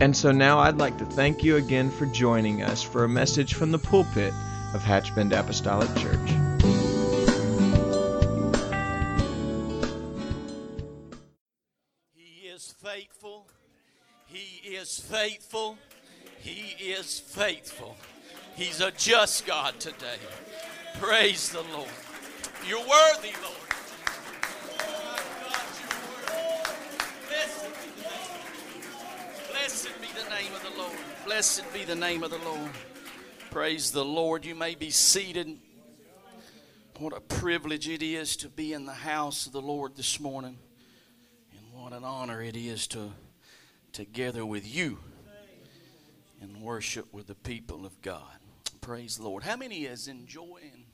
And so now I'd like to thank you again for joining us for a message from the pulpit of Hatchbend Apostolic Church. He is faithful. He is faithful. He is faithful. He's a just God today. Praise the Lord. You're worthy, Lord. Blessed be the name of the Lord. Blessed be the name of the Lord. Praise the Lord. You may be seated. What a privilege it is to be in the house of the Lord this morning. And what an honor it is to together with you and worship with the people of God. Praise the Lord. How many is enjoying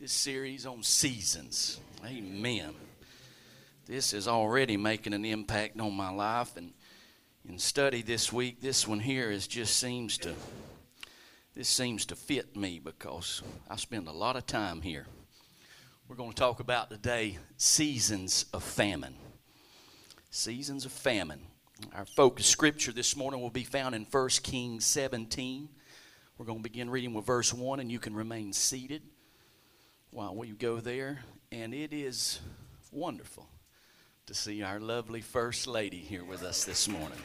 this series on seasons? Amen. This is already making an impact on my life and in study this week, this one here is just seems to this seems to fit me because I spend a lot of time here. We're going to talk about today seasons of famine. Seasons of famine. Our focus scripture this morning will be found in 1 Kings 17. We're going to begin reading with verse 1, and you can remain seated while we go there. And it is wonderful to see our lovely First Lady here with us this morning.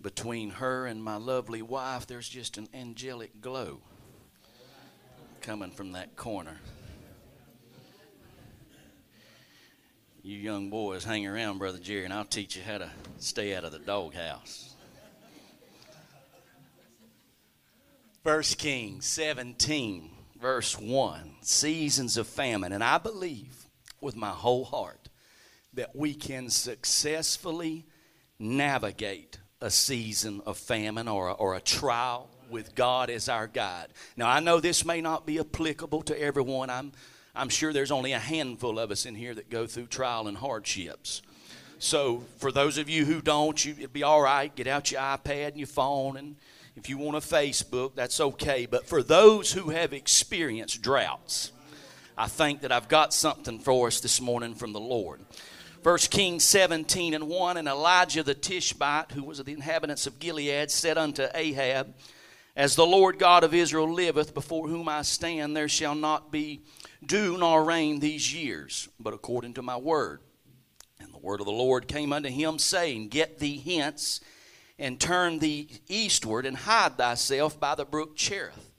Between her and my lovely wife, there's just an angelic glow coming from that corner. You young boys hang around, Brother Jerry, and I'll teach you how to stay out of the doghouse. First Kings 17 verse 1 seasons of famine. And I believe with my whole heart that we can successfully navigate a season of famine or a, or a trial with God as our guide. Now, I know this may not be applicable to everyone. I'm, I'm sure there's only a handful of us in here that go through trial and hardships. So, for those of you who don't, you, it'd be all right. Get out your iPad and your phone and if you want a Facebook, that's okay. But for those who have experienced droughts, I think that I've got something for us this morning from the Lord. First Kings 17 and 1 And Elijah the Tishbite, who was of the inhabitants of Gilead, said unto Ahab, As the Lord God of Israel liveth, before whom I stand, there shall not be dew nor rain these years, but according to my word. And the word of the Lord came unto him, saying, Get thee hence and turn thee eastward and hide thyself by the brook Cherith,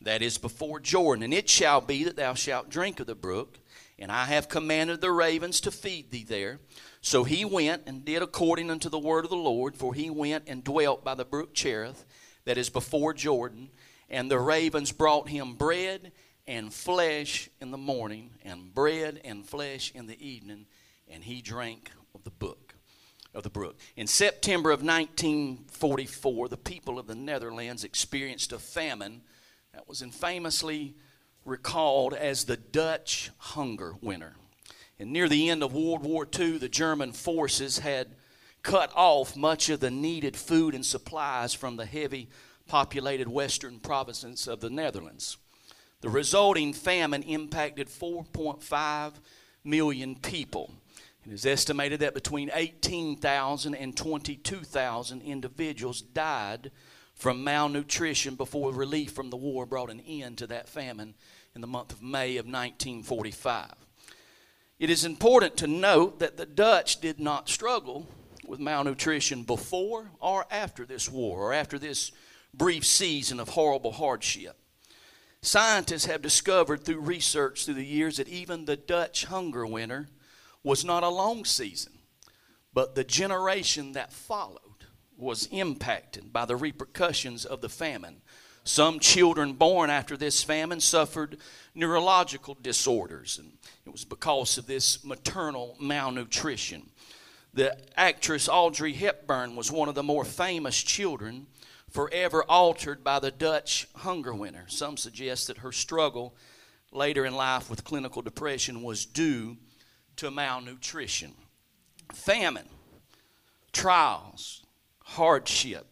that is before Jordan. And it shall be that thou shalt drink of the brook, and I have commanded the ravens to feed thee there. So he went and did according unto the word of the Lord, for he went and dwelt by the brook Cherith, that is before Jordan. And the ravens brought him bread and flesh in the morning, and bread and flesh in the evening, and he drank of the brook of the brook. In September of 1944, the people of the Netherlands experienced a famine that was infamously recalled as the Dutch hunger winter. And near the end of World War II, the German forces had cut off much of the needed food and supplies from the heavy populated western provinces of the Netherlands. The resulting famine impacted 4.5 million people. It is estimated that between 18,000 and 22,000 individuals died from malnutrition before relief from the war brought an end to that famine in the month of May of 1945. It is important to note that the Dutch did not struggle with malnutrition before or after this war or after this brief season of horrible hardship. Scientists have discovered through research through the years that even the Dutch hunger winter was not a long season, but the generation that followed was impacted by the repercussions of the famine. Some children born after this famine suffered neurological disorders, and it was because of this maternal malnutrition. The actress Audrey Hepburn was one of the more famous children forever altered by the Dutch hunger winter. Some suggest that her struggle later in life with clinical depression was due to malnutrition. Famine, trials, hardship,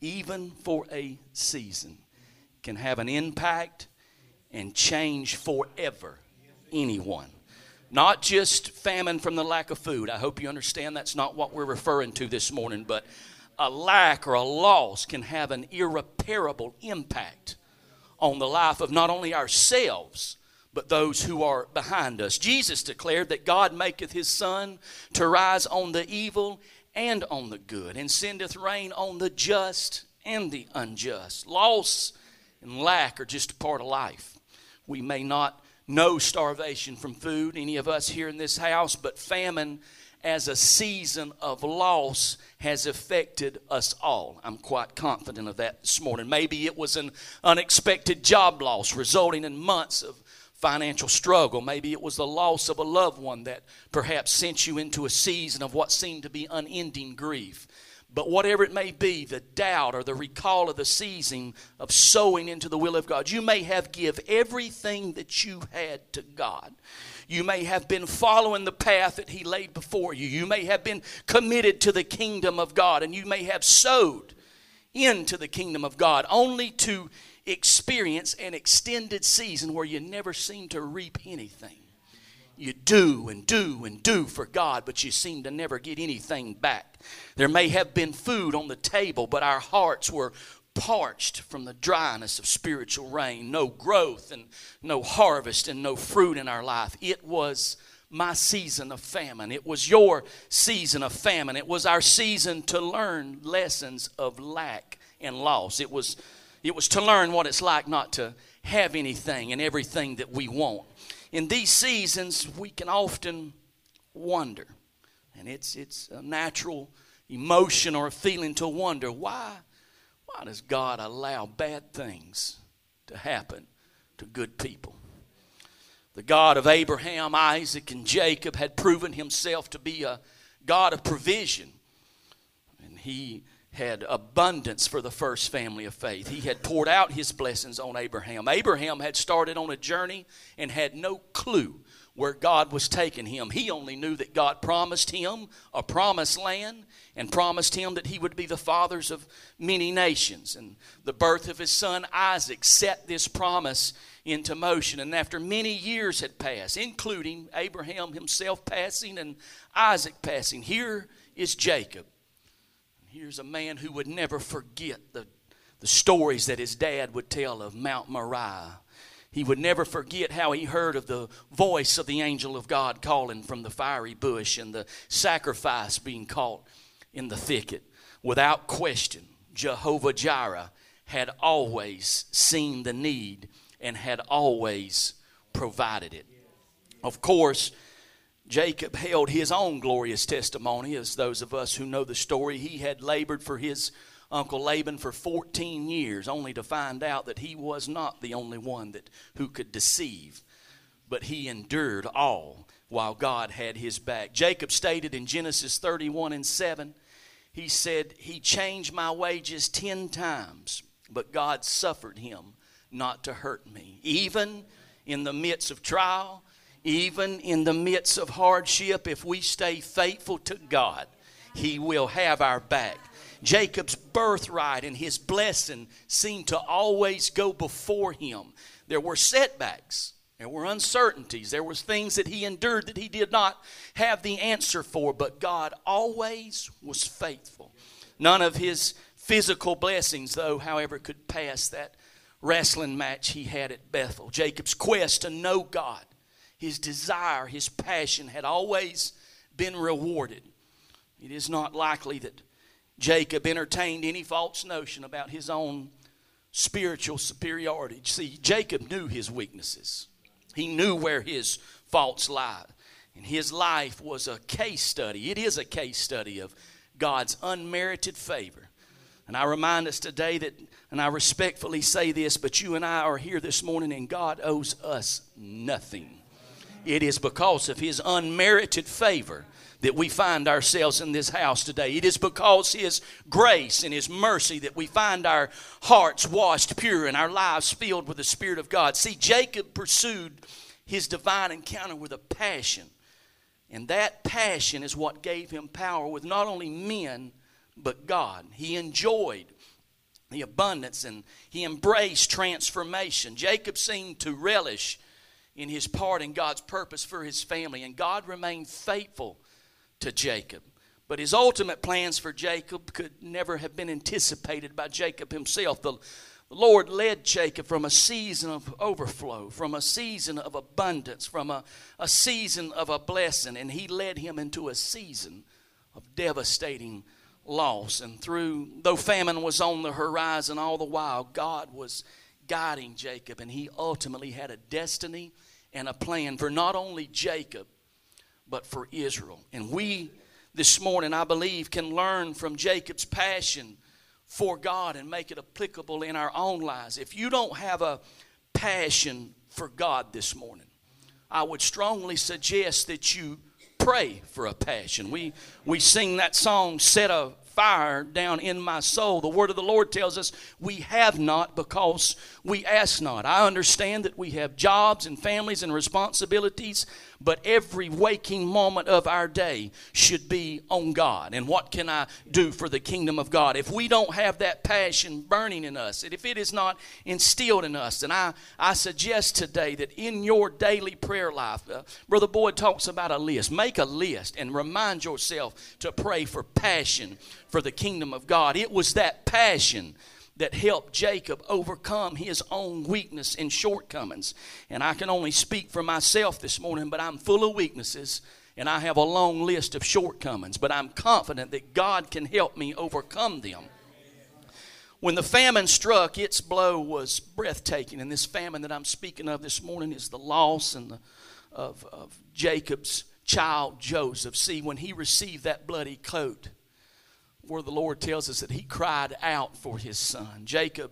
even for a season, can have an impact and change forever anyone. Not just famine from the lack of food. I hope you understand that's not what we're referring to this morning, but a lack or a loss can have an irreparable impact on the life of not only ourselves, but those who are behind us. Jesus declared that God maketh his sun to rise on the evil and on the good, and sendeth rain on the just and the unjust. Loss and lack are just a part of life. We may not know starvation from food, any of us here in this house, but famine as a season of loss has affected us all. I'm quite confident of that this morning. Maybe it was an unexpected job loss resulting in months of financial struggle. Maybe it was the loss of a loved one that perhaps sent you into a season of what seemed to be unending grief. But whatever it may be, the doubt or the recall of the season of sowing into the will of God, you may have give everything that you had to God. You may have been following the path that He laid before you. You may have been committed to the kingdom of God, and you may have sowed into the kingdom of God only to experience an extended season where you never seem to reap anything. You do and do and do for God, but you seem to never get anything back. There may have been food on the table, but our hearts were parched from the dryness of spiritual rain. No growth and no harvest and no fruit in our life. It was my season of famine. It was your season of famine. It was our season to learn lessons of lack and loss. It was, it was to learn what it's like not to have anything and everything that we want in these seasons, we can often wonder, and it's, it's a natural emotion or a feeling to wonder why, why does God allow bad things to happen to good people? The God of Abraham, Isaac, and Jacob had proven himself to be a God of provision. And he had abundance for the first family of faith. He had poured out his blessings on Abraham. Abraham had started on a journey and had no clue where God was taking him. He only knew that God promised him a promised land and promised him that he would be the fathers of many nations. And the birth of his son Isaac set this promise into motion. And after many years had passed, including Abraham himself passing and Isaac passing, here is Jacob Here's a man who would never forget the, the stories that his dad would tell of Mount Moriah. He would never forget how he heard of the voice of the angel of God calling from the fiery bush and the sacrifice being caught in the thicket. Without question, Jehovah Jireh had always seen the need and had always provided it. Of course, Jacob held his own glorious testimony, as those of us who know the story, he had labored for his Uncle Laban for 14 years, only to find out that he was not the only one that, who could deceive, but he endured all while God had his back. Jacob stated in Genesis 31 and 7, he said, He changed my wages 10 times, but God suffered him not to hurt me. Even in the midst of trial, even in the midst of hardship, if we stay faithful to God, He will have our back. Jacob's birthright and his blessing seemed to always go before him. There were setbacks, there were uncertainties, there was things that he endured that he did not have the answer for, but God always was faithful. None of his physical blessings, though, however, could pass that wrestling match he had at Bethel. Jacob's quest to know God his desire, his passion had always been rewarded. It is not likely that Jacob entertained any false notion about his own spiritual superiority. See, Jacob knew his weaknesses, he knew where his faults lied. And his life was a case study. It is a case study of God's unmerited favor. And I remind us today that, and I respectfully say this, but you and I are here this morning and God owes us nothing. It is because of His unmerited favor that we find ourselves in this house today. It is because His grace and His mercy that we find our hearts washed pure and our lives filled with the Spirit of God. See, Jacob pursued his divine encounter with a passion. And that passion is what gave him power with not only men, but God. He enjoyed the abundance and he embraced transformation. Jacob seemed to relish in his part in God's purpose for his family, and God remained faithful to Jacob. But his ultimate plans for Jacob could never have been anticipated by Jacob himself. The Lord led Jacob from a season of overflow, from a season of abundance, from a, a season of a blessing, and He led him into a season of devastating loss. And through, though famine was on the horizon all the while, God was guiding Jacob, and he ultimately had a destiny and a plan for not only Jacob, but for Israel. And we this morning, I believe, can learn from Jacob's passion for God and make it applicable in our own lives. If you don't have a passion for God this morning, I would strongly suggest that you pray for a passion. We we sing that song set a fire down in my soul. The word of the Lord tells us we have not because we ask not. I understand that we have jobs and families and responsibilities, but every waking moment of our day should be on God. And what can I do for the kingdom of God? If we don't have that passion burning in us, and if it is not instilled in us, then I, I suggest today that in your daily prayer life, uh, Brother Boyd talks about a list. Make a list and remind yourself to pray for passion for the kingdom of God. It was that passion that helped Jacob overcome his own weakness and shortcomings. And I can only speak for myself this morning, but I'm full of weaknesses and I have a long list of shortcomings, but I'm confident that God can help me overcome them. When the famine struck, its blow was breathtaking. And this famine that I'm speaking of this morning is the loss and the, of, of Jacob's child Joseph. See, when he received that bloody coat, where the Lord tells us that he cried out for his son. Jacob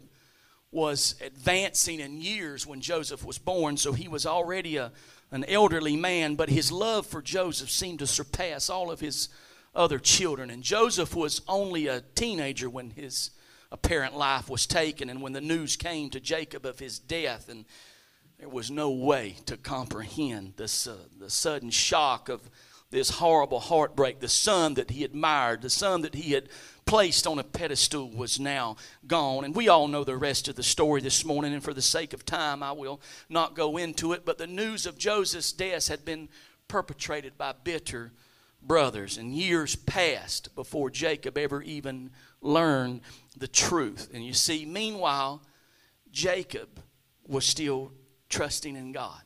was advancing in years when Joseph was born, so he was already a, an elderly man, but his love for Joseph seemed to surpass all of his other children. And Joseph was only a teenager when his apparent life was taken and when the news came to Jacob of his death. And there was no way to comprehend this, uh, the sudden shock of this horrible heartbreak. The son that he admired, the son that he had placed on a pedestal, was now gone. And we all know the rest of the story this morning, and for the sake of time, I will not go into it. But the news of Joseph's death had been perpetrated by bitter brothers, and years passed before Jacob ever even learned the truth. And you see, meanwhile, Jacob was still trusting in God,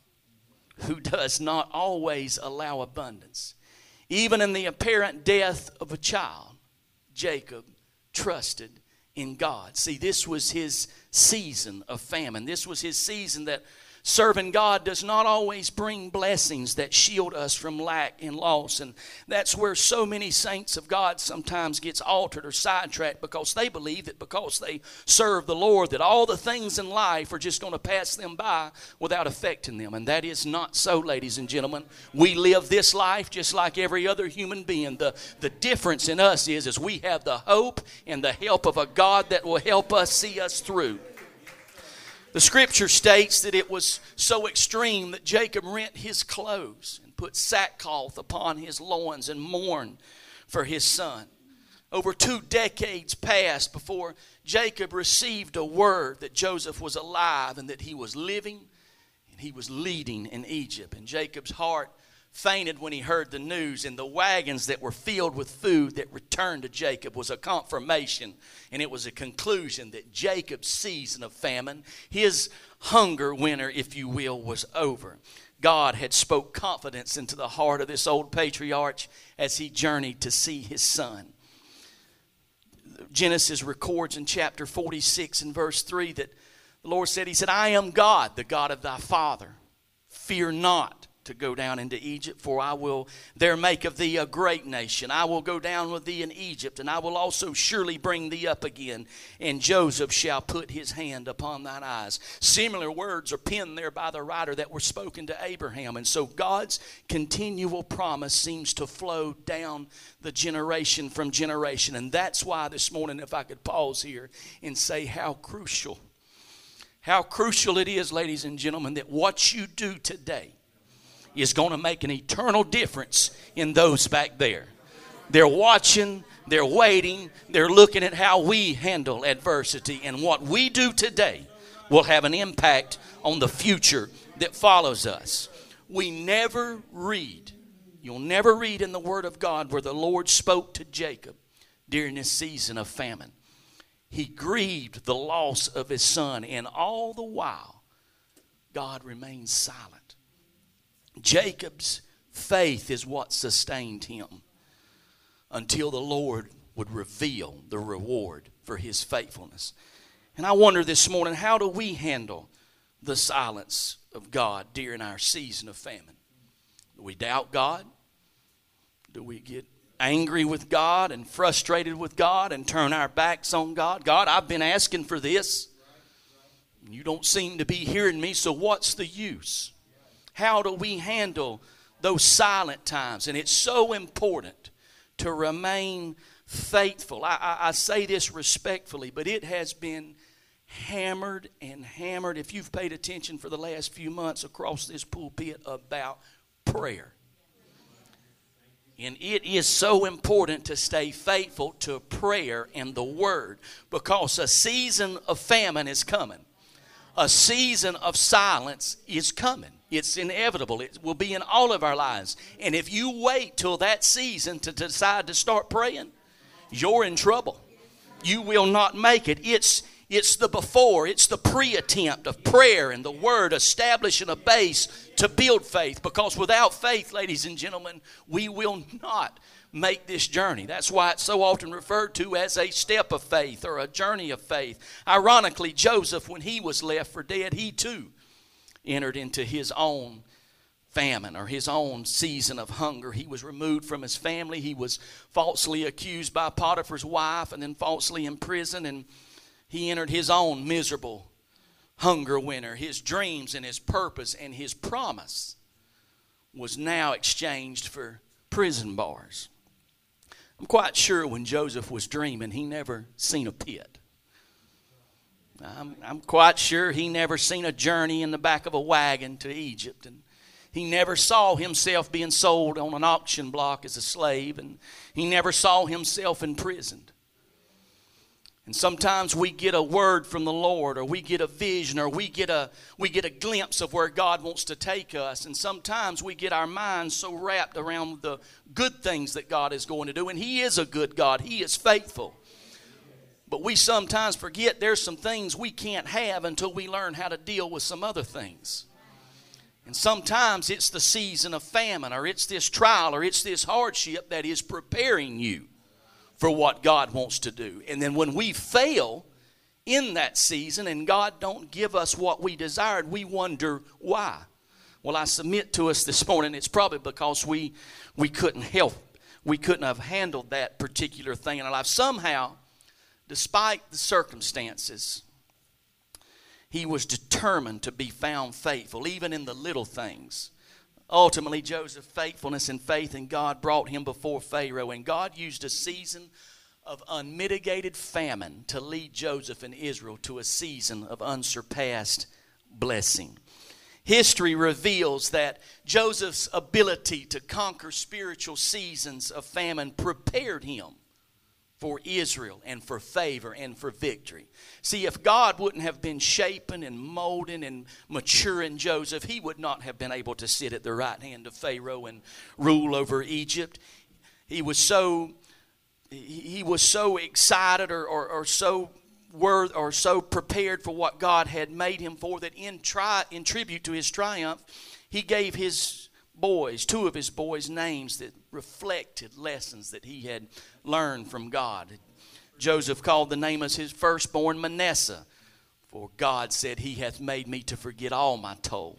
who does not always allow abundance. Even in the apparent death of a child, Jacob trusted in God. See, this was his season of famine. This was his season that Serving God does not always bring blessings that shield us from lack and loss. And that's where so many saints of God sometimes gets altered or sidetracked because they believe that because they serve the Lord that all the things in life are just going to pass them by without affecting them. And that is not so, ladies and gentlemen. We live this life just like every other human being. The, the difference in us is, is we have the hope and the help of a God that will help us see us through. The scripture states that it was so extreme that Jacob rent his clothes and put sackcloth upon his loins and mourned for his son. Over two decades passed before Jacob received a word that Joseph was alive and that he was living and he was leading in Egypt. And Jacob's heart fainted when he heard the news, and the wagons that were filled with food that returned to Jacob was a confirmation and it was a conclusion that Jacob's season of famine, his hunger winter, if you will, was over. God had spoke confidence into the heart of this old patriarch as he journeyed to see his son. Genesis records in chapter 46 and verse 3 that the Lord said, He said, I am God, the God of thy father. Fear not to go down into Egypt, for I will there make of thee a great nation. I will go down with thee in Egypt, and I will also surely bring thee up again. And Joseph shall put his hand upon thine eyes. Similar words are penned there by the writer that were spoken to Abraham. And so God's continual promise seems to flow down the generation from generation. And that's why this morning, if I could pause here and say how crucial how crucial it is, ladies and gentlemen, that what you do today is going to make an eternal difference in those back there. They're watching, they're waiting, they're looking at how we handle adversity, and what we do today will have an impact on the future that follows us. We never read, you'll never read in the Word of God where the Lord spoke to Jacob during this season of famine he grieved the loss of his son, and all the while, God remained silent. Jacob's faith is what sustained him until the Lord would reveal the reward for his faithfulness. And I wonder this morning how do we handle the silence of God during our season of famine? Do we doubt God? Do we get angry with God and frustrated with God and turn our backs on God. God, I've been asking for this. You don't seem to be hearing me, so what's the use? How do we handle those silent times? And it's so important to remain faithful. I, I, I say this respectfully, but it has been hammered and hammered, if you've paid attention for the last few months across this pulpit, about prayer. And it is so important to stay faithful to prayer and the word because a season of famine is coming. A season of silence is coming. It's inevitable. It will be in all of our lives. And if you wait till that season to decide to start praying, you're in trouble. You will not make it. It's it's the before, it's the pre attempt of prayer and the word establishing a base to build faith. Because without faith, ladies and gentlemen, we will not make this journey. That's why it's so often referred to as a step of faith or a journey of faith. Ironically, Joseph, when he was left for dead, he too entered into his own famine or his own season of hunger. He was removed from his family. He was falsely accused by Potiphar's wife and then falsely imprisoned and he entered his own miserable hunger winter. His dreams and his purpose and his promise was now exchanged for prison bars. I'm quite sure when Joseph was dreaming, he never seen a pit. I'm, I'm quite sure he never seen a journey in the back of a wagon to Egypt. And he never saw himself being sold on an auction block as a slave. And he never saw himself imprisoned. And sometimes we get a word from the Lord or we get a vision or we get a we get a glimpse of where God wants to take us and sometimes we get our minds so wrapped around the good things that God is going to do and he is a good God. He is faithful. But we sometimes forget there's some things we can't have until we learn how to deal with some other things. And sometimes it's the season of famine or it's this trial or it's this hardship that is preparing you for what God wants to do. And then when we fail in that season and God don't give us what we desired, we wonder why. Well, I submit to us this morning it's probably because we we couldn't help. We couldn't have handled that particular thing in our life. Somehow, despite the circumstances, he was determined to be found faithful, even in the little things. Ultimately, Joseph's faithfulness and faith in God brought him before Pharaoh, and God used a season of unmitigated famine to lead Joseph and Israel to a season of unsurpassed blessing. History reveals that Joseph's ability to conquer spiritual seasons of famine prepared him for Israel and for favor and for victory. See, if God wouldn't have been shaping and molding and maturing Joseph, he would not have been able to sit at the right hand of Pharaoh and rule over Egypt. He was so he was so excited or, or, or so worth or so prepared for what God had made him for that in tri- in tribute to his triumph, he gave his boys, two of his boys, names that reflected lessons that he had learned from God. Joseph called the name of his firstborn Manasseh, for God said, He hath made me to forget all my toil.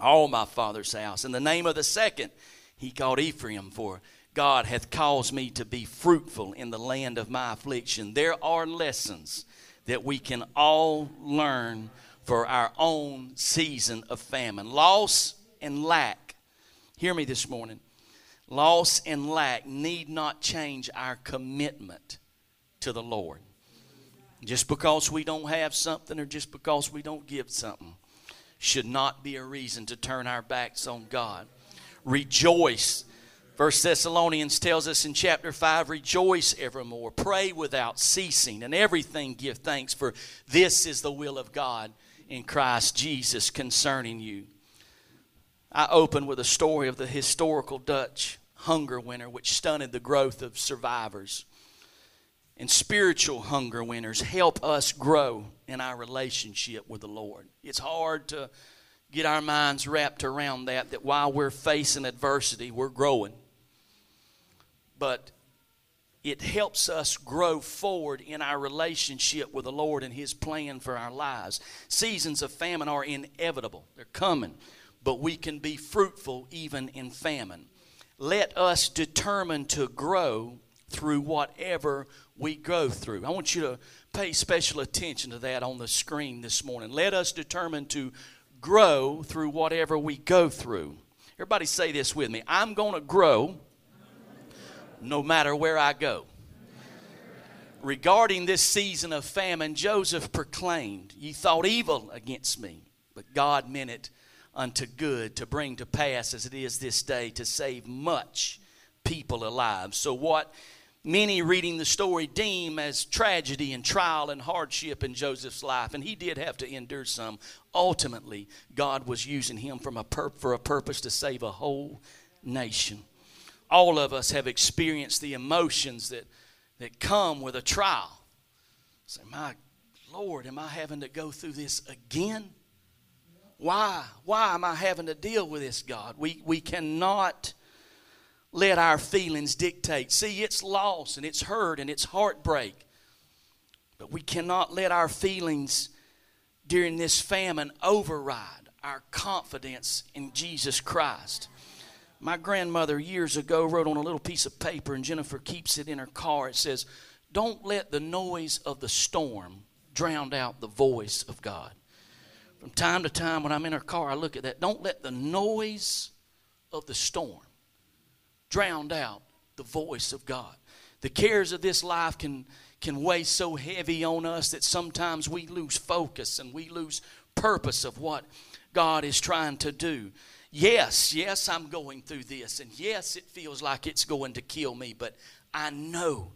all my father's house. And the name of the second he called Ephraim, for God hath caused me to be fruitful in the land of my affliction. There are lessons that we can all learn for our own season of famine. Loss and lack. Hear me this morning. Loss and lack need not change our commitment to the Lord. Just because we don't have something or just because we don't give something should not be a reason to turn our backs on God. Rejoice. First Thessalonians tells us in chapter 5 rejoice evermore, pray without ceasing, and everything give thanks, for this is the will of God in Christ Jesus concerning you. I open with a story of the historical Dutch hunger winter, which stunted the growth of survivors. And spiritual hunger winners help us grow in our relationship with the Lord. It's hard to get our minds wrapped around that, that while we're facing adversity, we're growing. But it helps us grow forward in our relationship with the Lord and His plan for our lives. Seasons of famine are inevitable, they're coming, but we can be fruitful even in famine. Let us determine to grow through whatever we go through. I want you to pay special attention to that on the screen this morning. Let us determine to grow through whatever we go through. Everybody say this with me I'm going to grow no matter where I go. Regarding this season of famine, Joseph proclaimed, Ye thought evil against me, but God meant it unto good to bring to pass as it is this day to save much people alive. So, what many reading the story deem as tragedy and trial and hardship in Joseph's life, and he did have to endure some, ultimately, God was using him from a pur- for a purpose to save a whole nation all of us have experienced the emotions that, that come with a trial. Say, my Lord, am I having to go through this again? Why? Why am I having to deal with this, God? We, we cannot let our feelings dictate. See, it's loss and it's hurt and it's heartbreak. But we cannot let our feelings during this famine override our confidence in Jesus Christ. My grandmother years ago wrote on a little piece of paper, and Jennifer keeps it in her car. It says, Don't let the noise of the storm drown out the voice of God. From time to time, when I'm in her car, I look at that. Don't let the noise of the storm drown out the voice of God. The cares of this life can, can weigh so heavy on us that sometimes we lose focus and we lose purpose of what God is trying to do. Yes, yes, I'm going through this. And yes, it feels like it's going to kill me. But I know,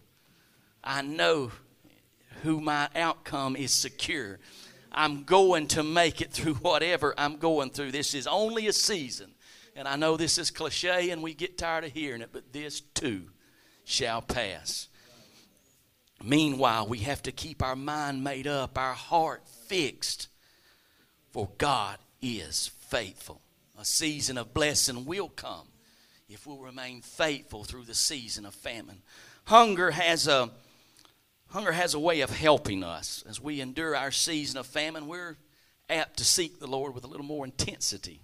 I know who my outcome is secure. I'm going to make it through whatever I'm going through. This is only a season. And I know this is cliche and we get tired of hearing it, but this too shall pass. Meanwhile, we have to keep our mind made up, our heart fixed, for God is faithful a season of blessing will come if we'll remain faithful through the season of famine. Hunger has a hunger has a way of helping us as we endure our season of famine. We're apt to seek the Lord with a little more intensity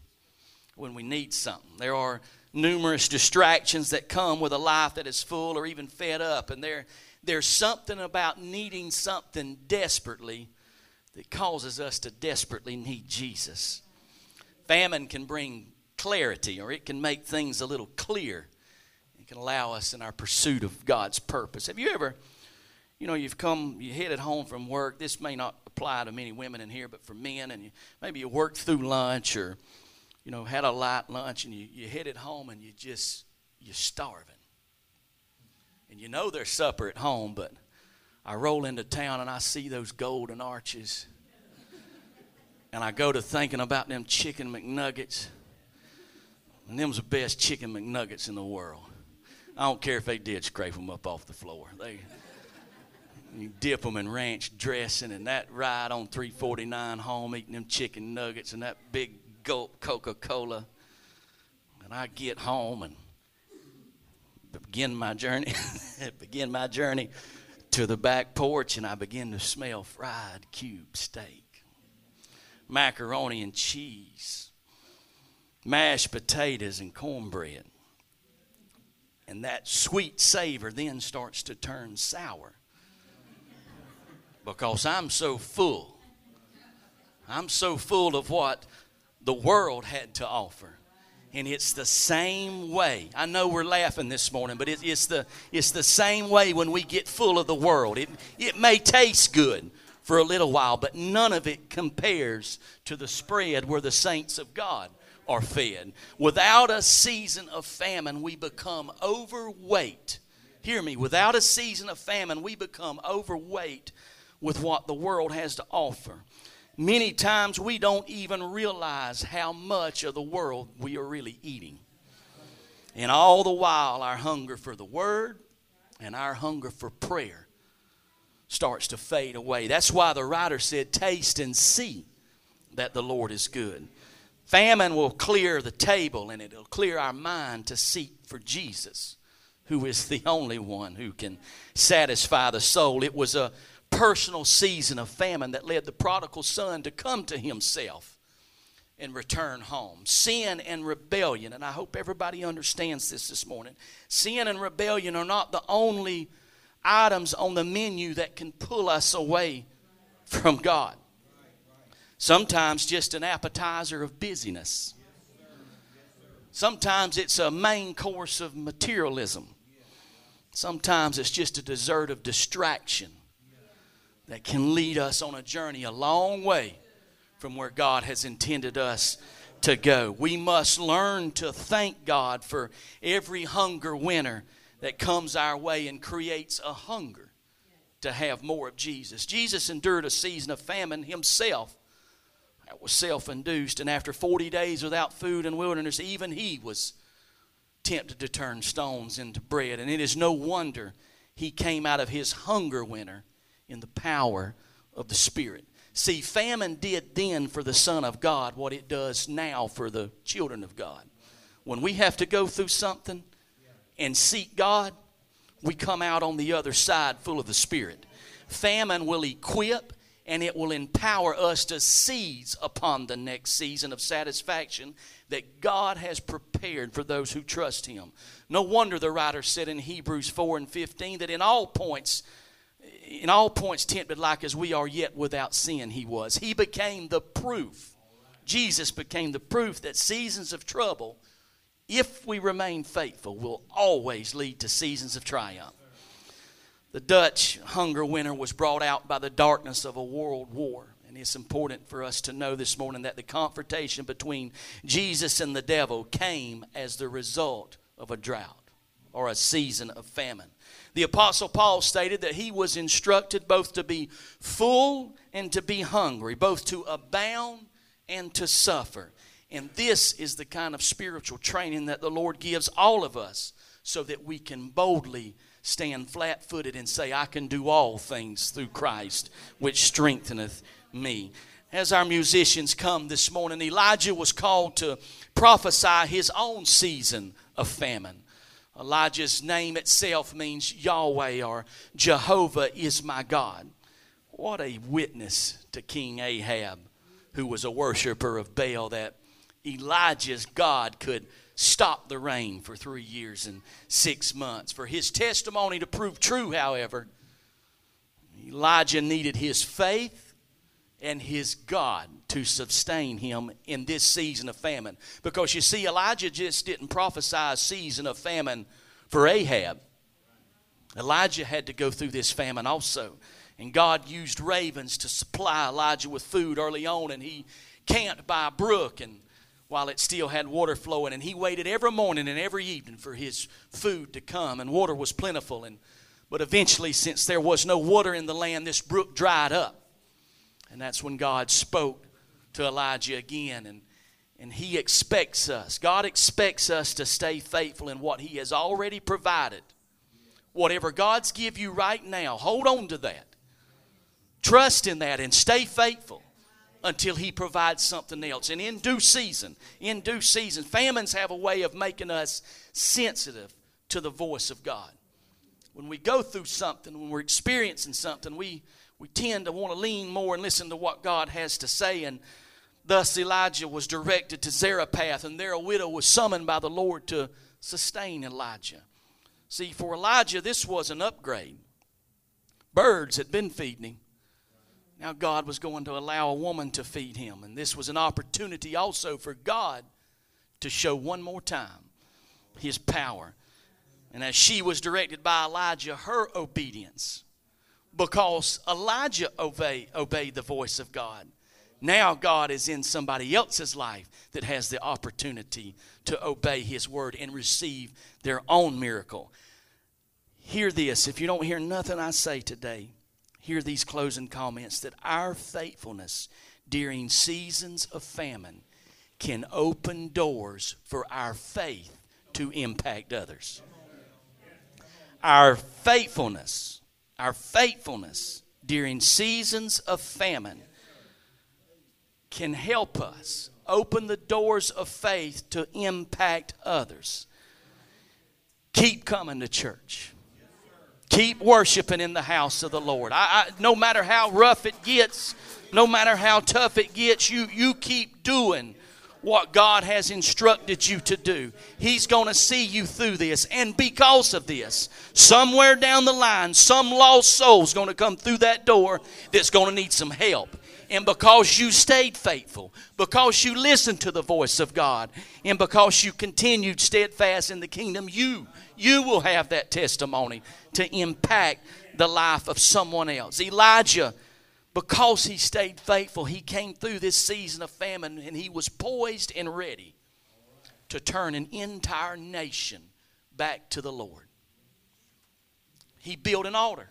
when we need something. There are numerous distractions that come with a life that is full or even fed up, and there there's something about needing something desperately that causes us to desperately need Jesus. Famine can bring clarity or it can make things a little clear. It can allow us in our pursuit of God's purpose. Have you ever, you know, you've come, you headed home from work. This may not apply to many women in here, but for men, and you, maybe you worked through lunch or, you know, had a light lunch and you, you headed home and you just, you're starving. And you know there's supper at home, but I roll into town and I see those golden arches and I go to thinking about them chicken McNuggets. And them's the best chicken McNuggets in the world. I don't care if they did scrape them up off the floor. They, you dip them in ranch dressing, and that ride on 349 home eating them chicken nuggets and that big gulp Coca Cola. And I get home and begin my journey, begin my journey to the back porch, and I begin to smell fried cube steak macaroni and cheese. mashed potatoes and cornbread. And that sweet savor then starts to turn sour because I'm so full. I'm so full of what the world had to offer. And it's the same way. I know we're laughing this morning, but it, it's, the, it's the same way when we get full of the world. It, it may taste good for a little while, but none of it compares to the spread where the saints of God are fed. Without a season of famine, we become overweight. Hear me, without a season of famine, we become overweight with what the world has to offer. Many times we don't even realize how much of the world we are really eating. And all the while, our hunger for the Word and our hunger for prayer starts to fade away. That's why the writer said, Taste and see that the Lord is good. Famine will clear the table and it'll clear our mind to seek for Jesus, who is the only one who can satisfy the soul. It was a personal season of famine that led the prodigal son to come to himself and return home. Sin and rebellion, and I hope everybody understands this this morning. Sin and rebellion are not the only items on the menu that can pull us away from God. Sometimes just an appetizer of busyness. Sometimes it's a main course of materialism. Sometimes it's just a dessert of distraction that can lead us on a journey a long way from where God has intended us to go. We must learn to thank God for every hunger winter that comes our way and creates a hunger to have more of Jesus. Jesus endured a season of famine himself that was self induced. And after 40 days without food in wilderness, even he was tempted to turn stones into bread. And it is no wonder he came out of his hunger winter in the power of the Spirit. See, famine did then for the Son of God what it does now for the children of God. When we have to go through something and seek God, we come out on the other side full of the Spirit. Famine will equip and it will empower us to seize upon the next season of satisfaction that God has prepared for those who trust Him. No wonder the writer said in Hebrews 4 and 15 that in all points, in all points tempted like as we are, yet without sin he was. He became the proof. Jesus became the proof that seasons of trouble, if we remain faithful, will always lead to seasons of triumph. The Dutch hunger winter was brought out by the darkness of a world war. And it's important for us to know this morning that the confrontation between Jesus and the devil came as the result of a drought or a season of famine. The Apostle Paul stated that he was instructed both to be full and to be hungry, both to abound and to suffer. And this is the kind of spiritual training that the Lord gives all of us so that we can boldly stand flat footed and say, I can do all things through Christ, which strengtheneth me. As our musicians come this morning, Elijah was called to prophesy his own season of famine. Elijah's name itself means Yahweh or Jehovah is my God. What a witness to King Ahab, who was a worshiper of Baal, that Elijah's God could stop the rain for three years and six months. For his testimony to prove true, however, Elijah needed his faith and his God to sustain him in this season of famine. Because you see, Elijah just didn't prophesy a season of famine for Ahab. Elijah had to go through this famine also. And God used ravens to supply Elijah with food early on, and he camped by a brook and while it still had water flowing. And he waited every morning and every evening for his food to come, and water was plentiful. And, but eventually, since there was no water in the land, this brook dried up. And that's when God spoke to Elijah again. And, and he expects us, God expects us to stay faithful in what he has already provided. Whatever God's give you right now, hold on to that. Trust in that and stay faithful until he provides something else. And in due season, in due season, famines have a way of making us sensitive to the voice of God. When we go through something, when we're experiencing something, we, we tend to want to lean more and listen to what God has to say. And Thus Elijah was directed to Zarephath, and there a widow was summoned by the Lord to sustain Elijah. See, for Elijah, this was an upgrade. Birds had been feeding him. Now God was going to allow a woman to feed him, and this was an opportunity also for God to show one more time his power. And as she was directed by Elijah, her obedience, because Elijah obeyed, obeyed the voice of God. Now God is in somebody else's life that has the opportunity to obey His word and receive their own miracle. Hear this. If you don't hear nothing I say today, hear these closing comments that our faithfulness during seasons of famine can open doors for our faith to impact others. Our faithfulness, our faithfulness during seasons of famine can help us open the doors of faith to impact others. Keep coming to church. Keep worshiping in the house of the Lord. I, I, no matter how rough it gets, no matter how tough it gets, you, you keep doing what God has instructed you to do. He's going to see you through this. And because of this, somewhere down the line, some lost soul's going to come through that door that's going to need some help. And because you stayed faithful, because you listened to the voice of God, and because you continued steadfast in the kingdom, you you will have that testimony to impact the life of someone else. Elijah because he stayed faithful, he came through this season of famine and he was poised and ready to turn an entire nation back to the Lord. He built an altar.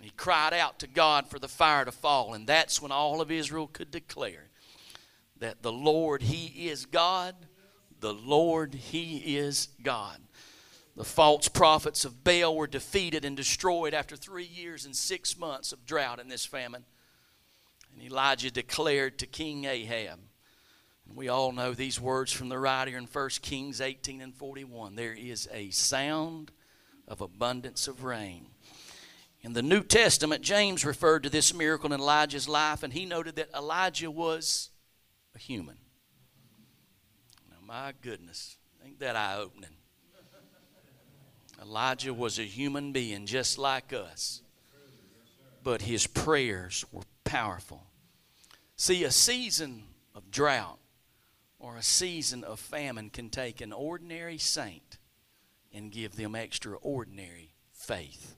He cried out to God for the fire to fall, and that's when all of Israel could declare that the Lord, He is God, the Lord, He is God. The false prophets of Baal were defeated and destroyed after three years and six months of drought in this famine. And Elijah declared to King Ahab, and we all know these words from the writer in 1 Kings 18 and 41 there is a sound of abundance of rain. In the New Testament, James referred to this miracle in Elijah's life, and he noted that Elijah was a human. Now, my goodness, ain't that eye opening? Elijah was a human being just like us, but his prayers were powerful. See, a season of drought or a season of famine can take an ordinary saint and give them extraordinary faith.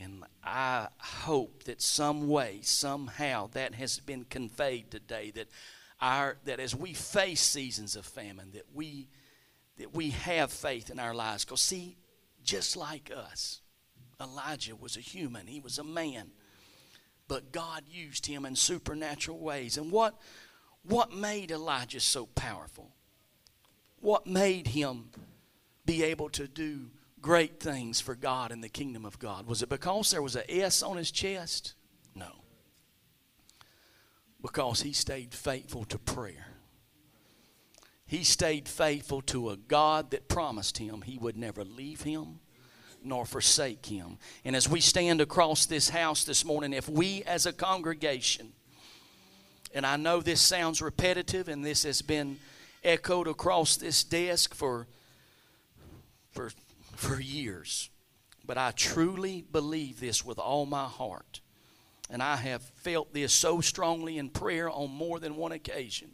And I hope that some way, somehow, that has been conveyed today. That our that as we face seasons of famine, that we that we have faith in our lives. Because see, just like us. Elijah was a human, he was a man. But God used him in supernatural ways. And what, what made Elijah so powerful? What made him be able to do great things for God in the kingdom of God? Was it because there was an S on his chest? No. Because he stayed faithful to prayer. He stayed faithful to a God that promised him he would never leave him nor forsake him. And as we stand across this house this morning, if we as a congregation, and I know this sounds repetitive and this has been echoed across this desk for, for, for years, but I truly believe this with all my heart. And I have felt this so strongly in prayer on more than one occasion.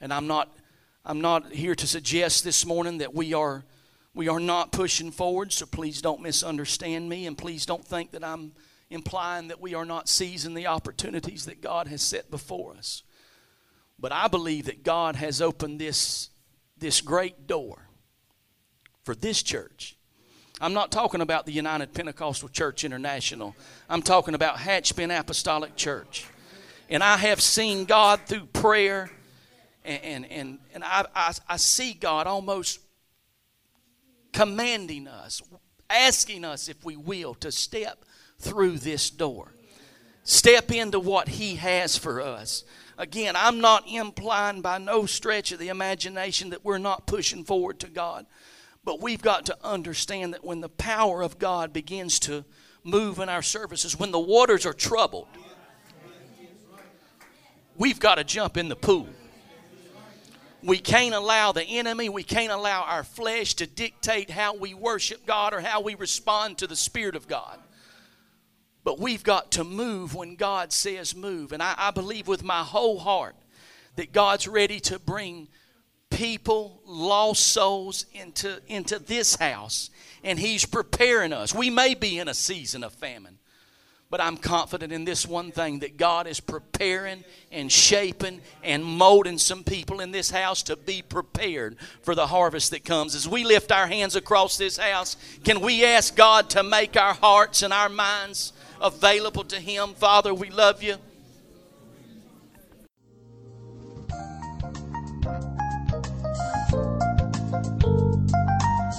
And I'm not I'm not here to suggest this morning that we are we are not pushing forward, so please don't misunderstand me and please don't think that I'm implying that we are not seizing the opportunities that God has set before us. But I believe that God has opened this this great door for this church. I'm not talking about the United Pentecostal Church International. I'm talking about Hatchbend Apostolic Church. And I have seen God through prayer and, and, and, and I, I, I see God almost commanding us, asking us, if we will, to step through this door. Step into what He has for us. Again, I'm not implying by no stretch of the imagination that we're not pushing forward to God. But we've got to understand that when the power of God begins to move in our services, when the waters are troubled, we've got to jump in the pool. We can't allow the enemy, we can't allow our flesh to dictate how we worship God or how we respond to the Spirit of God. But we've got to move when God says move. And I, I believe with my whole heart that God's ready to bring people, lost souls into, into this house. And He's preparing us. We may be in a season of famine. But I'm confident in this one thing that God is preparing and shaping and molding some people in this house to be prepared for the harvest that comes. As we lift our hands across this house, can we ask God to make our hearts and our minds available to Him? Father, we love you.